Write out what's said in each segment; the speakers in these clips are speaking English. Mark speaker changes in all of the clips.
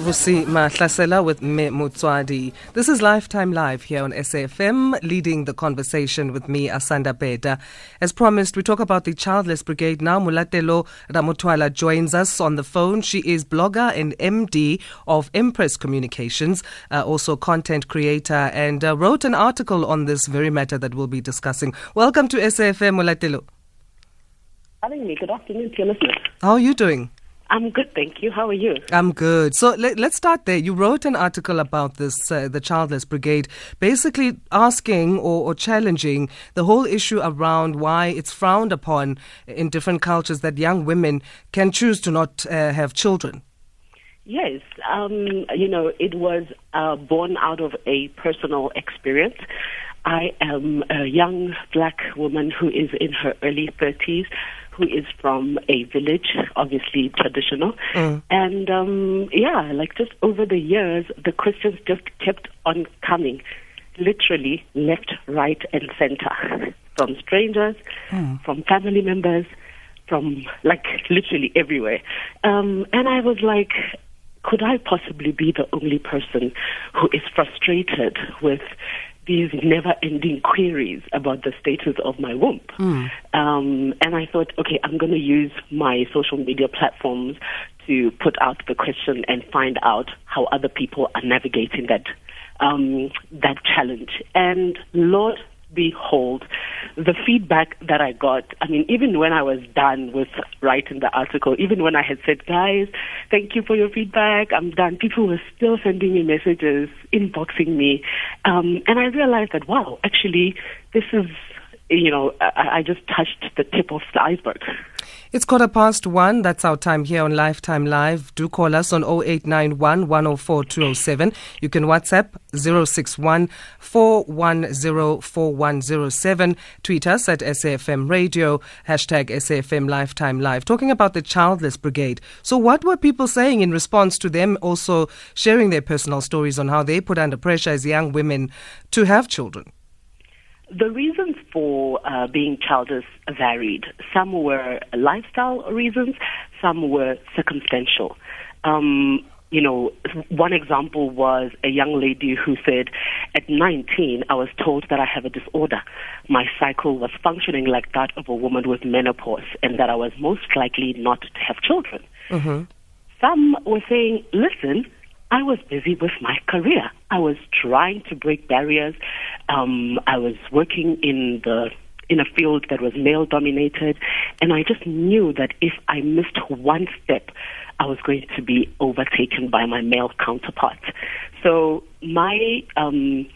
Speaker 1: Vusi Mahlasela with Me Mutswadi. This is Lifetime Live here on SAFM, leading the conversation with me, Asanda Beda. As promised, we talk about the Childless Brigade now. Molatelo Ramothwala joins us on the phone. She is blogger and MD of Empress Communications, uh, also content creator, and uh, wrote an article on this very matter that we'll be discussing. Welcome to SAFM, Molatelo.
Speaker 2: Having me. Good afternoon to your listeners.
Speaker 1: How are you doing?
Speaker 2: I'm good, thank you. How are you?
Speaker 1: I'm good. So let, us start there. You wrote an article about this, uh, the Childless Brigade, basically asking or, or, challenging the whole issue around why it's frowned upon in different cultures that young women can choose to not uh, have children.
Speaker 2: Yes, um, you know, it was uh, born out of a personal experience. I am a young black woman who is in her early 30s who is from a village, obviously traditional. Mm. And um, yeah, like just over the years, the questions just kept on coming, literally left, right, and center from strangers, mm. from family members, from like literally everywhere. Um, and I was like, could I possibly be the only person who is frustrated with these never ending queries about the status of my womb. Mm. Um, and I thought, okay, I'm going to use my social media platforms to put out the question and find out how other people are navigating that um, that challenge. And Lord behold, the feedback that I got, I mean, even when I was done with writing the article, even when I had said, guys, thank you for your feedback, I'm done, people were still sending me messages, inboxing me. Um, and I realized that, wow, actually, this is, you know, I, I just touched the tip of the iceberg.
Speaker 1: It's quarter past one. That's our time here on Lifetime Live. Do call us on 0891 104 207. You can WhatsApp 061 410 4107. Tweet us at SAFM Radio, hashtag SAFM Lifetime Live. Talking about the Childless Brigade. So, what were people saying in response to them also sharing their personal stories on how they put under pressure as young women to have children?
Speaker 2: The reasons for uh, being childless varied. Some were lifestyle reasons, some were circumstantial. Um, you know, one example was a young lady who said, at 19, I was told that I have a disorder. My cycle was functioning like that of a woman with menopause and that I was most likely not to have children. Mm-hmm. Some were saying, listen, I was busy with my career. I was trying to break barriers. Um, I was working in the in a field that was male dominated, and I just knew that if I missed one step, I was going to be overtaken by my male counterpart. So my um,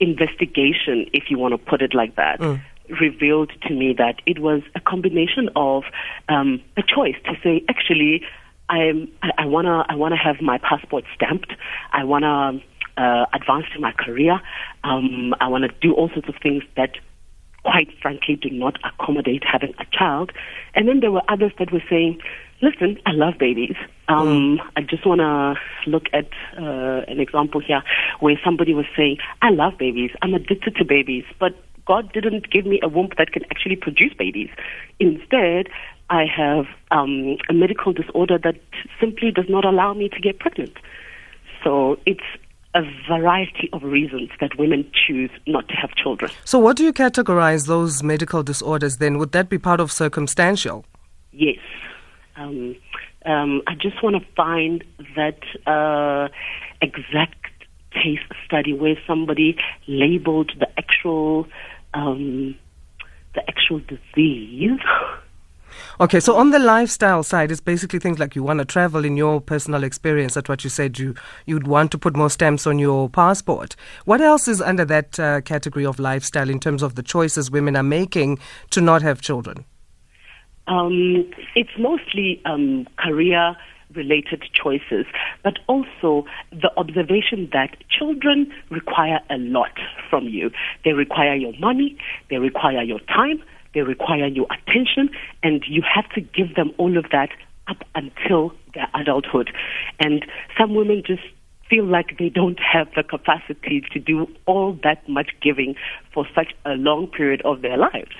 Speaker 2: investigation, if you want to put it like that, mm. revealed to me that it was a combination of um, a choice to say, actually, I'm, I, I wanna I wanna have my passport stamped. I wanna uh, advance in my career. Um, I wanna do all sorts of things that, quite frankly, do not accommodate having a child. And then there were others that were saying, "Listen, I love babies. Um, mm. I just wanna look at uh, an example here where somebody was saying, "I love babies. I'm addicted to babies, but." God didn't give me a womb that can actually produce babies. Instead, I have um, a medical disorder that simply does not allow me to get pregnant. So it's a variety of reasons that women choose not to have children.
Speaker 1: So, what do you categorize those medical disorders then? Would that be part of circumstantial?
Speaker 2: Yes. Um, um, I just want to find that uh, exact case study where somebody labeled the actual um, the actual disease
Speaker 1: Okay, so on the lifestyle side, it's basically things like you want to travel in your personal experience. That's what you said. You you'd want to put more stamps on your passport. What else is under that uh, category of lifestyle in terms of the choices women are making to not have children?
Speaker 2: Um, it's mostly um, career related choices, but also the observation that children require a lot from you. They require your money, they require your time, they require your attention, and you have to give them all of that up until their adulthood. And some women just feel like they don't have the capacity to do all that much giving for such a long period of their lives.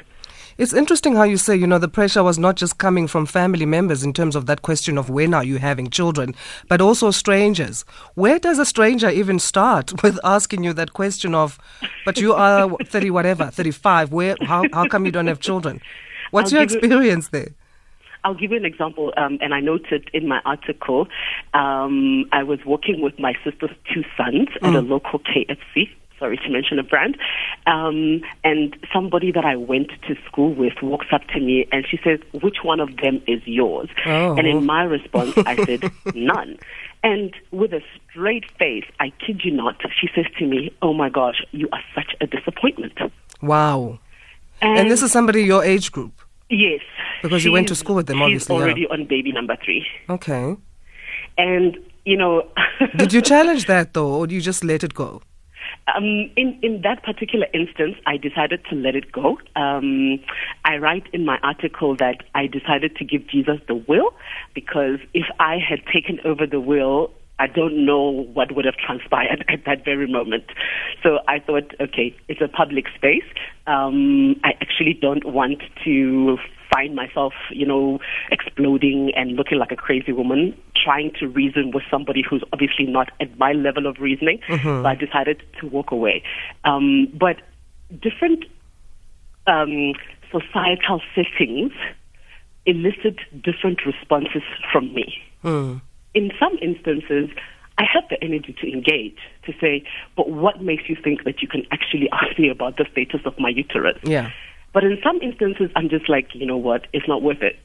Speaker 1: It's interesting how you say, you know, the pressure was not just coming from family members in terms of that question of when are you having children, but also strangers. Where does a stranger even start with asking you that question of, but you are 30 whatever, 35, where, how, how come you don't have children? What's
Speaker 2: I'll
Speaker 1: your
Speaker 2: you-
Speaker 1: experience there?
Speaker 2: I'll give you an example, um, and I noted in my article. Um, I was working with my sister's two sons at a local KFC. Sorry to mention a brand. Um, and somebody that I went to school with walks up to me and she says, "Which one of them is yours?"
Speaker 1: Oh.
Speaker 2: And in my response, I said, "None." And with a straight face, I kid you not, she says to me, "Oh my gosh, you are such a disappointment."
Speaker 1: Wow. And this is somebody your age group.
Speaker 2: yes,
Speaker 1: Because you went to school with them,
Speaker 2: She's
Speaker 1: obviously, yeah.
Speaker 2: already on baby number three.
Speaker 1: Okay.
Speaker 2: And you know,
Speaker 1: Did you challenge that though, or do you just let it go?
Speaker 2: Um, in in that particular instance, I decided to let it go. Um, I write in my article that I decided to give Jesus the will because if I had taken over the will. I don't know what would have transpired at that very moment. So I thought, okay, it's a public space. Um, I actually don't want to find myself, you know, exploding and looking like a crazy woman, trying to reason with somebody who's obviously not at my level of reasoning. So I decided to walk away. Um, but different um, societal settings elicit different responses from me. In some instances, I have the energy to engage, to say, but what makes you think that you can actually ask me about the status of my uterus?
Speaker 1: Yeah.
Speaker 2: But in some instances, I'm just like, you know what, it's not worth it.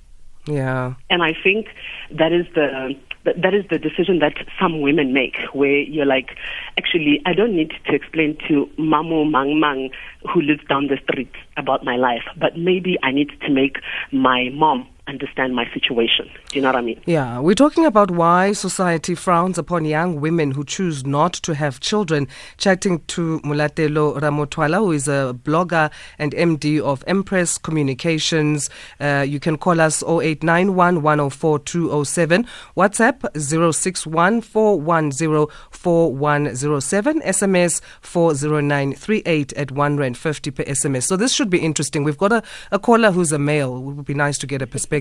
Speaker 1: Yeah.
Speaker 2: And I think that is the that that is the decision that some women make, where you're like, actually, I don't need to explain to Mamu Mang Mang who lives down the street about my life, but maybe I need to make my mom understand my situation. Do you know what I mean?
Speaker 1: Yeah, we're talking about why society frowns upon young women who choose not to have children. Chatting to Molatelo Ramothwala, who is a blogger and MD of Empress Communications. Uh, you can call us 0891 104 207. WhatsApp 061 410 4107. SMS 40938 at 1 Rand 50 per SMS. So this should be interesting. We've got a, a caller who's a male. It would be nice to get a perspective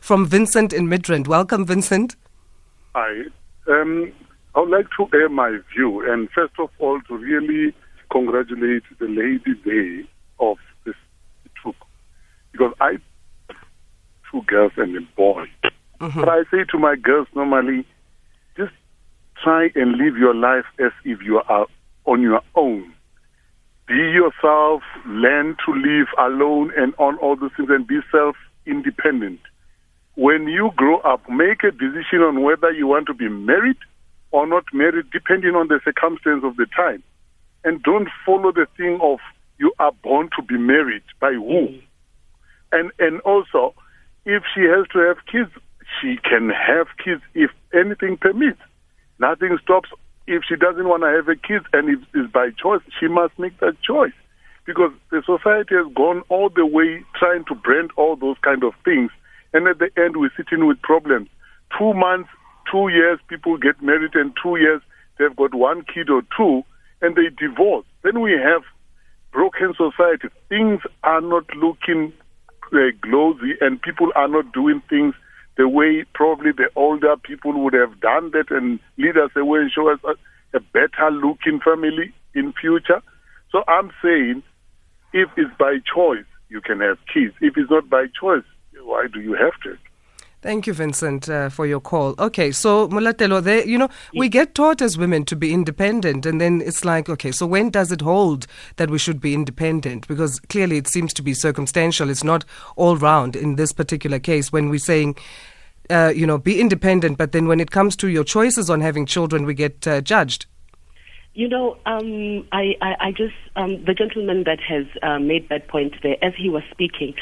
Speaker 1: from Vincent in Midrand. Welcome, Vincent.
Speaker 3: Hi. Um, I would like to air my view, and first of all, to really congratulate the lady there of this took, because I two girls and a boy. But I say to my girls normally, just try and live your life as if you are on your own. Be yourself, learn to live alone and on all those things, and be self independent when you grow up, make a decision on whether you want to be married or not married, depending on the circumstance of the time. And don't follow the thing of you are born to be married by who. Mm-hmm. And and also, if she has to have kids, she can have kids if anything permits. Nothing stops if she doesn't want to have a kid and it is by choice, she must make that choice. Because the society has gone all the way trying to brand all those kind of things and at the end we're sitting with problems. Two months, two years, people get married, and two years they've got one kid or two, and they divorce. Then we have broken society. Things are not looking uh, glossy, and people are not doing things the way probably the older people would have done that and lead us away and show us a, a better looking family in future. So I'm saying, if it's by choice, you can have kids. If it's not by choice, why do you have to?
Speaker 1: Thank you, Vincent, uh, for your call. Okay, so Molatelo, you know, we get taught as women to be independent, and then it's like, okay, so when does it hold that we should be independent? Because clearly it seems to be circumstantial. It's not all round in this particular case when we're saying, uh, you know, be independent, but then when it comes to your choices on having children, we get uh, judged.
Speaker 2: You know, um, I, I, I just, um, the gentleman that has uh, made that point there, as he was speaking,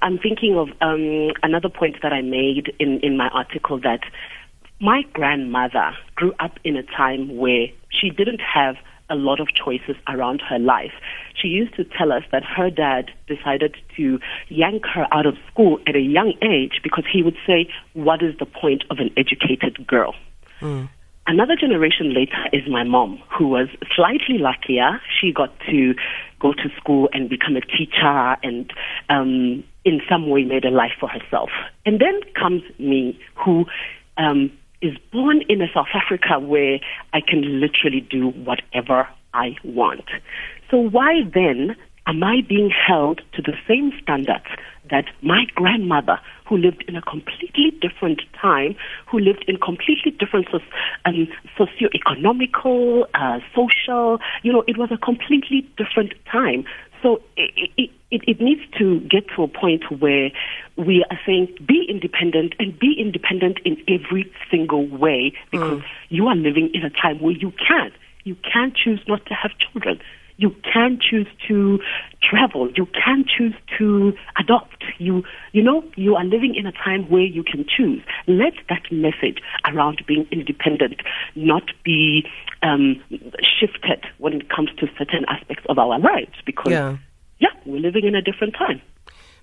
Speaker 2: I'm thinking of um, another point that I made in, in my article that my grandmother grew up in a time where she didn't have a lot of choices around her life. She used to tell us that her dad decided to yank her out of school at a young age because he would say, What is the point of an educated girl? Another generation later is my mom, who was slightly luckier. She got to go to school and become a teacher and um, in some way made a life for herself. And then comes me, who um, is born in a South Africa where I can literally do whatever I want. So why then am I being held to the same standards that my grandmother, who lived in a completely different time, who lived in completely different um, socio-economical, uh, social, you know, it was a completely different time. So it, it, it, it needs to get to a point where we are saying be independent and be independent in every single way because mm. you are living in a time where you can. You can choose not to have children. You can choose to travel. You can choose to adopt. You, you know, you are living in a time where you can choose. Let that message around being independent not be um, shifted when it comes to certain aspects of our lives because, yeah. yeah, we're living in a different time.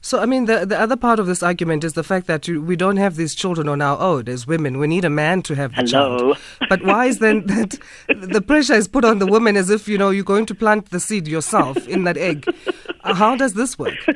Speaker 1: So, I mean, the, the other part of this argument is the fact that you, we don't have these children on our own as women. We need a man to have the
Speaker 2: Hello.
Speaker 1: child. But why is then that the pressure is put on the woman as if, you know, you're going to plant the seed yourself in that egg? Uh, how does this work?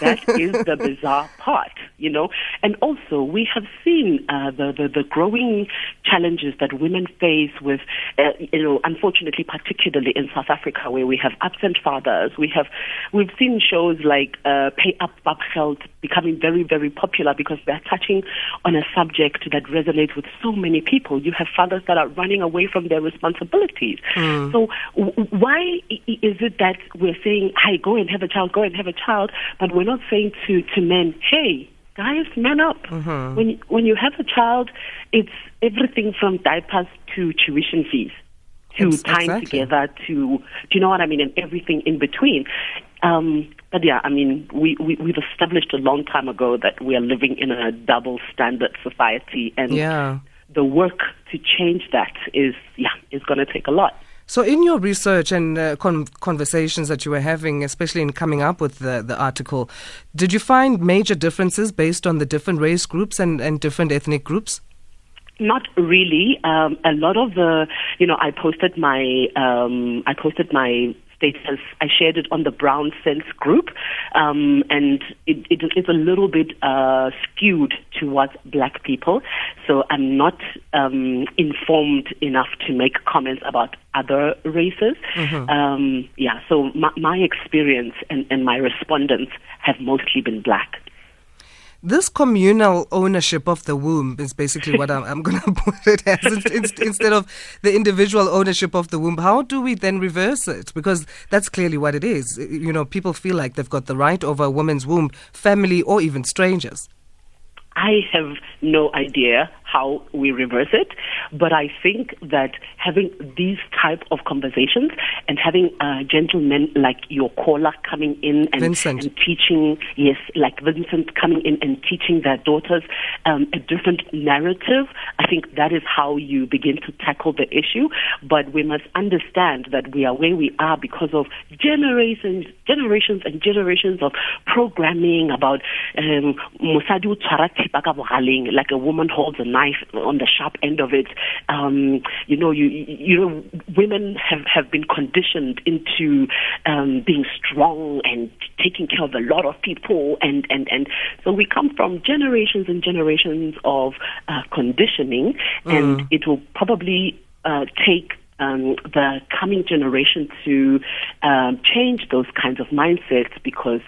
Speaker 2: that is the bizarre part you know. And also, we have seen uh, the, the, the growing challenges that women face with, uh, you know, unfortunately, particularly in South Africa, where we have absent fathers. We have we've seen shows like uh, Pay Up Health becoming very very popular because they're touching on a subject that resonates with so many people. You have fathers that are running away from their responsibilities. Mm. So w- why is it that we're saying, "Hey, go and have a child, go and have a child," but we're not saying to to men, "Hey, guys, man up. Mm-hmm. When when you have a child, it's everything from diapers to tuition fees, to it's, time exactly. together, to do you know what I mean, and everything in between. Um, but yeah, I mean, we, we we've established a long time ago that we are living in a double standard society, and
Speaker 1: yeah.
Speaker 2: the work to change that is yeah is going to take a lot.
Speaker 1: So, in your research and uh, con- conversations that you were having, especially in coming up with the, the article, did you find major differences based on the different race groups and, and different ethnic groups?
Speaker 2: Not really. Um, a lot of the, you know, I posted my, um, I posted my status. I shared it on the Brown Sense group, um, and it, it is a little bit uh, skewed towards black people. So I'm not um, informed enough to make comments about other races. Mm-hmm. Um, yeah, so my, my experience and, and my respondents have mostly been black.
Speaker 1: This communal ownership of the womb is basically what I'm, I'm going to put it as instead of the individual ownership of the womb. How do we then reverse it? Because that's clearly what it is. You know, people feel like they've got the right over a woman's womb, family, or even strangers.
Speaker 2: I have no idea how we reverse it, but I think that having these type of conversations and having a gentleman like your caller coming in and, and teaching, yes, like Vincent coming in and teaching their daughters um, a different narrative, I think that is how you begin to tackle the issue. But we must understand that we are where we are because of generations, generations and generations of programming about um, like a woman holds a knife on the sharp end of it. Um, you know, you you know, women have have been conditioned into um, being strong and taking care of a lot of people, and and and so we come from generations and generations of uh, conditioning, mm. and it will probably uh, take um, the coming generation to um, change those kinds of mindsets because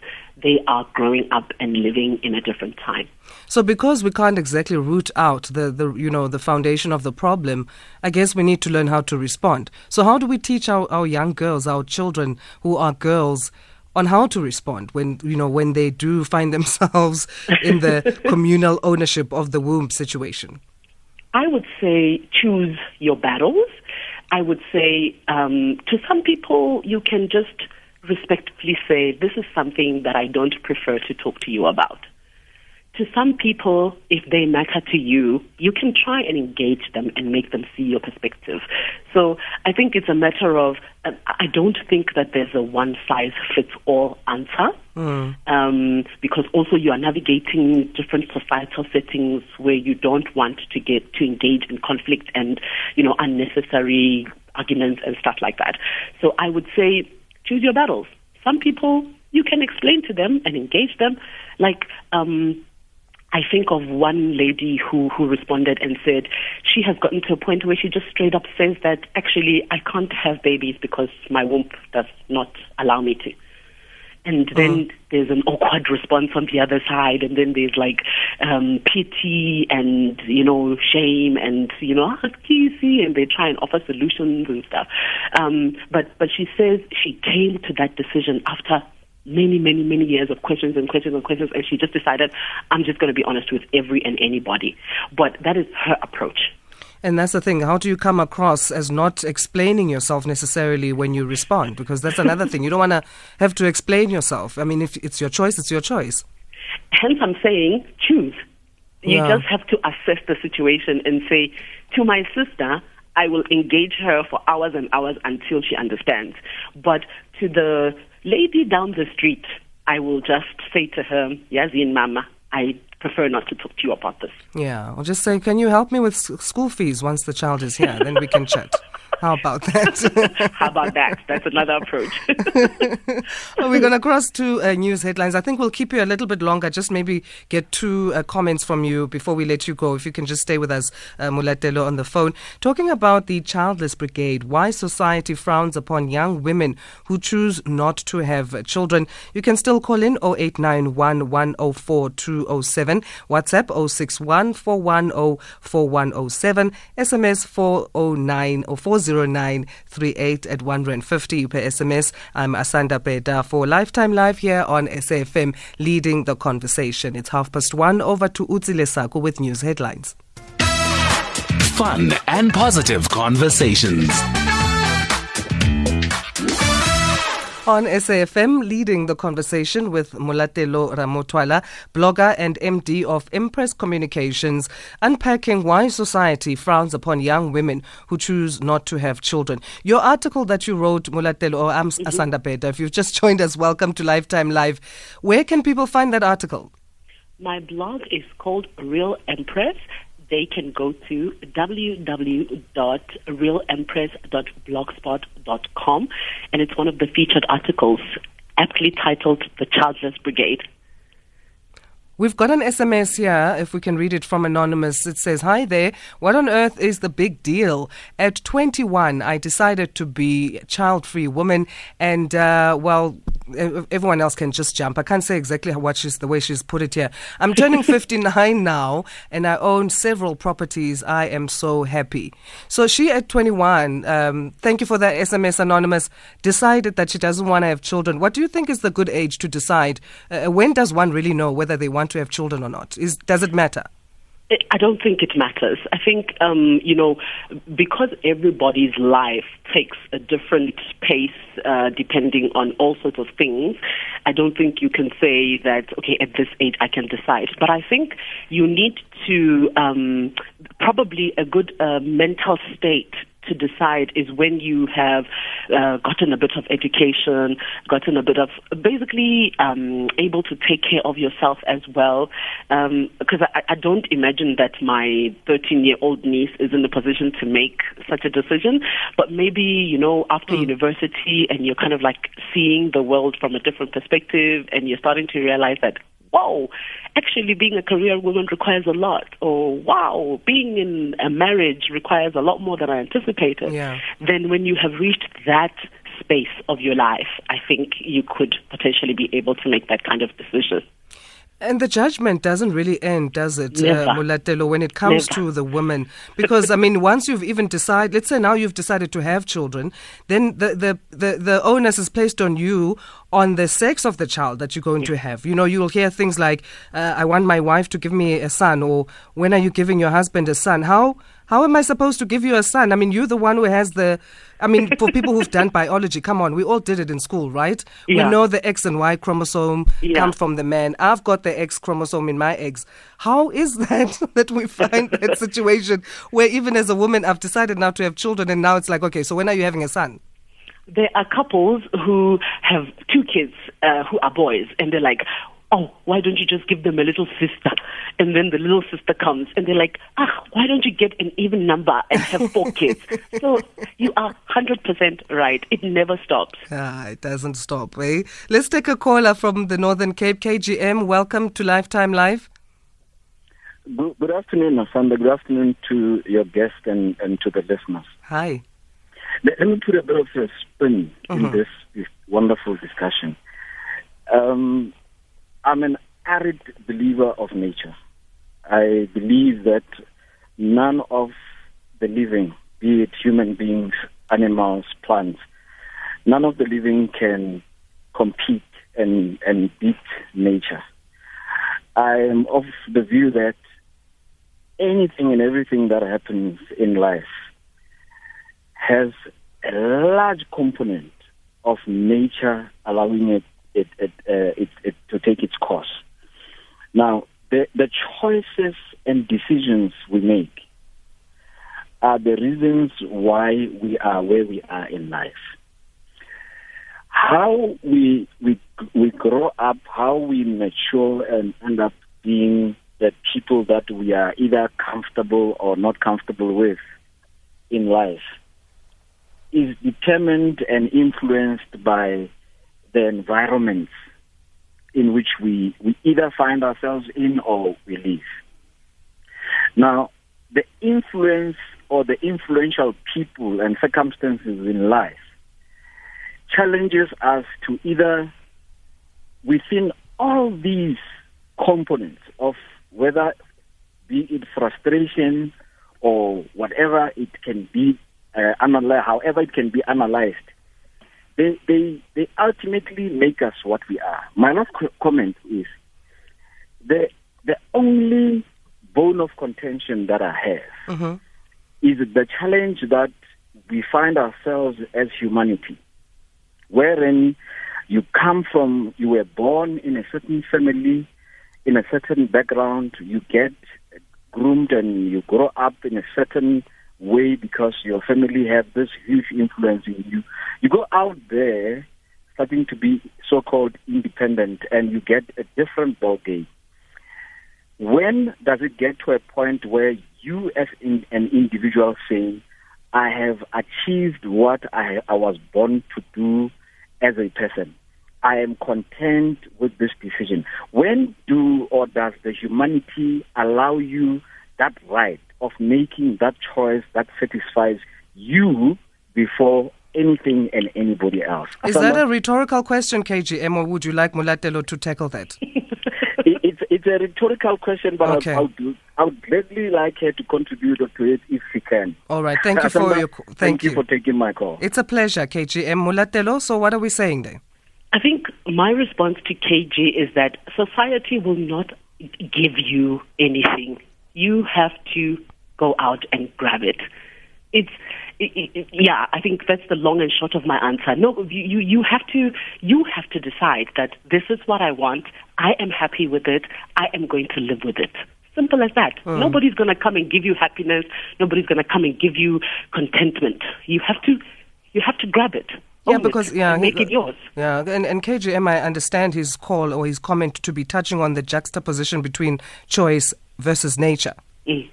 Speaker 2: they are growing up and living in a different time.
Speaker 1: So because we can't exactly root out the, the you know the foundation of the problem, I guess we need to learn how to respond. So how do we teach our, our young girls, our children who are girls on how to respond when you know when they do find themselves in the communal ownership of the womb situation?
Speaker 2: I would say choose your battles. I would say um, to some people you can just respectfully say, this is something that I don't prefer to talk to you about. To some people, if they matter to you, you can try and engage them and make them see your perspective. So I think it's a matter of, uh, I don't think that there's a one size fits all answer. Mm. Um, because also you are navigating different societal settings where you don't want to get to engage in conflict and you know unnecessary arguments and stuff like that. So I would say choose your battles. Some people you can explain to them and engage them. Like um, I think of one lady who, who responded and said she has gotten to a point where she just straight up says that actually I can't have babies because my womb does not allow me to. And then
Speaker 1: Mm.
Speaker 2: there's an awkward response on the other side, and then there's like um, pity and you know shame and you know ah, and they try and offer solutions and stuff. Um, but but she says she came to that decision after many, many, many years of questions and questions and questions, and she just decided, I'm just going to be honest with every and anybody. But that is her approach.
Speaker 1: And that's the thing. How do you come across as not explaining yourself necessarily when you respond? Because that's another thing. You don't want to have to explain yourself. I mean, if it's your choice, it's your choice.
Speaker 2: Hence, I'm saying choose. You
Speaker 1: Yeah.
Speaker 2: just have to assess the situation and say, to my sister, I will engage her for hours and hours until she understands. But to the lady down the street, I will just say to her, Yazin Mama, I prefer not to talk to you about this.
Speaker 1: Yeah. Or just say, can you help me with school fees once the child is here? then we can chat. How about that?
Speaker 2: How about that? That's another approach.
Speaker 1: well, we're going to cross to uh, news headlines. I think we'll keep you a little bit longer, just maybe get two uh, comments from you before we let you go. If you can just stay with us, uh, Molatelo, on the phone. Talking about the Childless Brigade, why society frowns upon young women who choose not to have children. You can still call in 0891 104 207, WhatsApp 061 410 4107, SMS 409 or 409 38 at 150 per SMS. I'm Asanda Beda for Lifetime Live here on SAFM, leading the conversation. It's half past one. Over to Utsile Saku with news headlines.
Speaker 4: Fun and positive conversations.
Speaker 1: On SAFM, leading the conversation with Molatelo Ramothwala, blogger and MD of Empress Communications, unpacking why society frowns upon young women who choose not to have children. Your article that you wrote, Molatelo, or I'm mm-hmm. Asanda Beda, if you've just joined us, welcome to Lifetime Live. Where can people find that article?
Speaker 2: My blog is called Real Empress. They can go to www.realempress.blogspot.com and it's one of the featured articles aptly titled The Childless Brigade.
Speaker 1: We've got an SMS here, if we can read it from Anonymous. It says, Hi there. What on earth is the big deal? At 21, I decided to be a child free woman, and, uh, well, everyone else can just jump. I can't say exactly how- what she's the way she's put it here. I'm turning 59 now, and I own several properties. I am so happy. So she, at 21, um, thank you for that SMS, Anonymous, decided that she doesn't want to have children. What do you think is the good age to decide? Uh, when does one really know whether they want to have children or not? Is, does it matter?
Speaker 2: I don't think it matters. I think, um, you know, because everybody's life takes a different pace uh, depending on all sorts of things, I don't think you can say that, okay, at this age I can decide. But I think you need to, um, probably a good uh, mental state to decide is when you have uh, gotten a bit of education, gotten a bit of basically um, able to take care of yourself as well. Because I, I don't imagine that my 13 year old niece is in a position to make such a decision. But maybe, you know, after university and you're kind of like seeing the world from a different perspective and you're starting to realize that whoa, actually being a career woman requires a lot, or wow, being in a marriage requires a lot more than I anticipated,
Speaker 1: Yeah.
Speaker 2: then when you have reached that space of your life, I think you could potentially be able to make that kind of decision.
Speaker 1: And the judgment doesn't really end, does it,
Speaker 2: Never.
Speaker 1: uh, Molatelo, when it comes
Speaker 2: Never.
Speaker 1: to the woman? Because, I mean, once you've even decided, let's say now you've decided to have children, then the, the, the, the onus is placed on you on the sex of the child that you're going to have. You know, you'll hear things like, uh, I want my wife to give me a son, or when are you giving your husband a son? How, how am I supposed to give you a son? I mean, you're the one who has the, I mean, for people who've done biology, come on, we all did it in school, right? We know the X and Y chromosome
Speaker 2: Yeah.
Speaker 1: come from the man. I've got the X chromosome in my eggs. How is that that we find that situation where even as a woman I've decided now to have children and now it's like, okay, so when are you having a son?
Speaker 2: There are couples who have two kids uh, who are boys, and they're like, oh, why don't you just give them a little sister? And then the little sister comes and they're like, ah, why don't you get an even number and have four kids? So you are 100% right. It never stops.
Speaker 1: Ah, it doesn't stop, eh? Let's take a caller from the Northern Cape. KGM, welcome to Lifetime Live.
Speaker 5: Good, good afternoon, Asanda. Good afternoon to your guest and, and to the listeners.
Speaker 1: Hi.
Speaker 5: Let, let me put a bit of a spin in this, this wonderful discussion. Um, I'm an arid believer of nature. I believe that none of the living, be it human beings, animals, plants, none of the living can compete and, and beat nature. I am of the view that anything and everything that happens in life has a large component of nature allowing it it, it, uh, it, it to take its course. Now, the, the choices and decisions we make are the reasons why we are where we are in life. How we we we grow up, how we mature and end up being the people that we are either comfortable or not comfortable with in life is determined and influenced by the environments in which we, we either find ourselves in or we live. Now, the influence or the influential people and circumstances in life challenges us to either, within all these components of whether be it frustration or whatever it can be, uh, however it can be analyzed, they, they, they ultimately make us what we are. My last comment is the, the only bone of contention that I have
Speaker 1: Mm-hmm.
Speaker 5: is the challenge that we find ourselves as humanity, wherein you come from, you were born in a certain family, in a certain background, you get groomed and you grow up in a certain way because your family have this huge influence in you. You go out there starting to be so-called independent and you get a different ballgame. When does it get to a point where you as in, an individual say, I have achieved what I, I was born to do as a person. I am content with this decision. When do or does the humanity allow you that right of making that choice that satisfies you before anything and anybody else?
Speaker 1: Is that a rhetorical question, KGM, or would you like Molatelo to tackle that?
Speaker 5: it's it's a rhetorical question, but
Speaker 1: Okay.
Speaker 5: I, I, would, I would gladly like her to contribute to it if she can.
Speaker 1: All right. Thank you for your
Speaker 5: thank,
Speaker 1: thank
Speaker 5: you
Speaker 1: you.
Speaker 5: for taking my call.
Speaker 1: It's a pleasure, KGM. Mulatelo, so what are we saying there?
Speaker 2: I think my response to KG is that society will not give you anything. You have to go out and grab it. It's it, it, it- yeah. I think that's the long and short of my answer. No, you you have to you have to decide that this is what I want. I am happy with it. I am going to live with it. Simple as that. Nobody's going to come and give you happiness. Nobody's going to come and give you contentment. You have to you have to grab it.
Speaker 1: Yeah,
Speaker 2: Own it,
Speaker 1: because yeah,
Speaker 2: and make
Speaker 1: he-
Speaker 2: it yours.
Speaker 1: Yeah, and, and KGM, I understand his call or his comment to be touching on the juxtaposition between choice versus nature.
Speaker 2: Mm.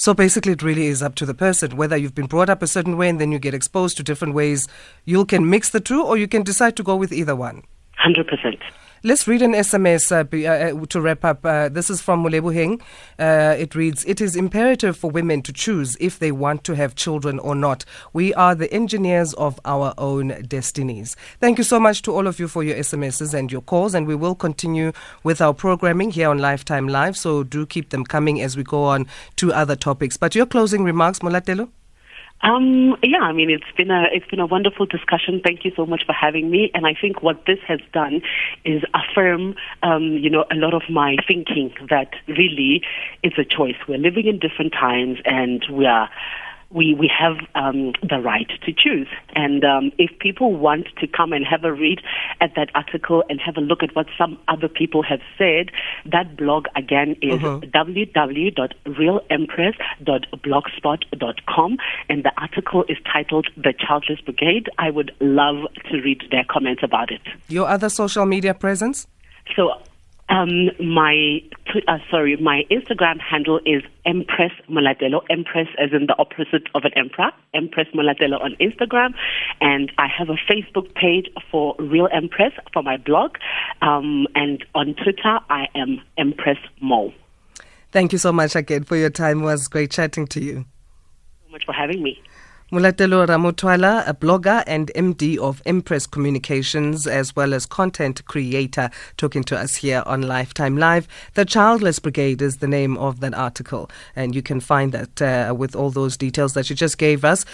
Speaker 1: So basically, it really is up to the person whether you've been brought up a certain way and then you get exposed to different ways. You can mix the two, or you can decide to go with either one.
Speaker 2: Hundred percent.
Speaker 1: Let's read an SMS uh, be, uh, uh, to wrap up. Uh, this is from Mulebuheng. Uh, it reads It is imperative for women to choose if they want to have children or not. We are the engineers of our own destinies. Thank you so much to all of you for your SMSs and your calls, and we will continue with our programming here on Lifetime Live. So do keep them coming as we go on to other topics. But your closing remarks, Molatelo?
Speaker 2: Um, yeah, I mean it's been a it's been a wonderful discussion. Thank you so much for having me. And I think what this has done is affirm, um, you know, a lot of my thinking that really it's a choice. We're living in different times, and we are. We, we have um, the right to choose. And um, if people want to come and have a read at that article and have a look at what some other people have said, that blog again is www.realempress.blogspot.com. And the article is titled The Childless Brigade. I would love to read their comments about it.
Speaker 1: Your other social media presence?
Speaker 2: So Um, my uh, sorry, my Instagram handle is Empress Molatelo. Empress as in the opposite of an emperor. Empress Molatelo on Instagram, and I have a Facebook page for Real Empress for my blog. Um, and on Twitter, I am Empress Mo.
Speaker 1: Thank you so much again for your time. It was great chatting to you.
Speaker 2: So much for having me.
Speaker 1: Molatelo Ramothwala, a blogger and MD of Empress Communications, as well as content creator, talking to us here on Lifetime Live. The Childless Brigade is the name of that article, and you can find that uh, with all those details that you just gave us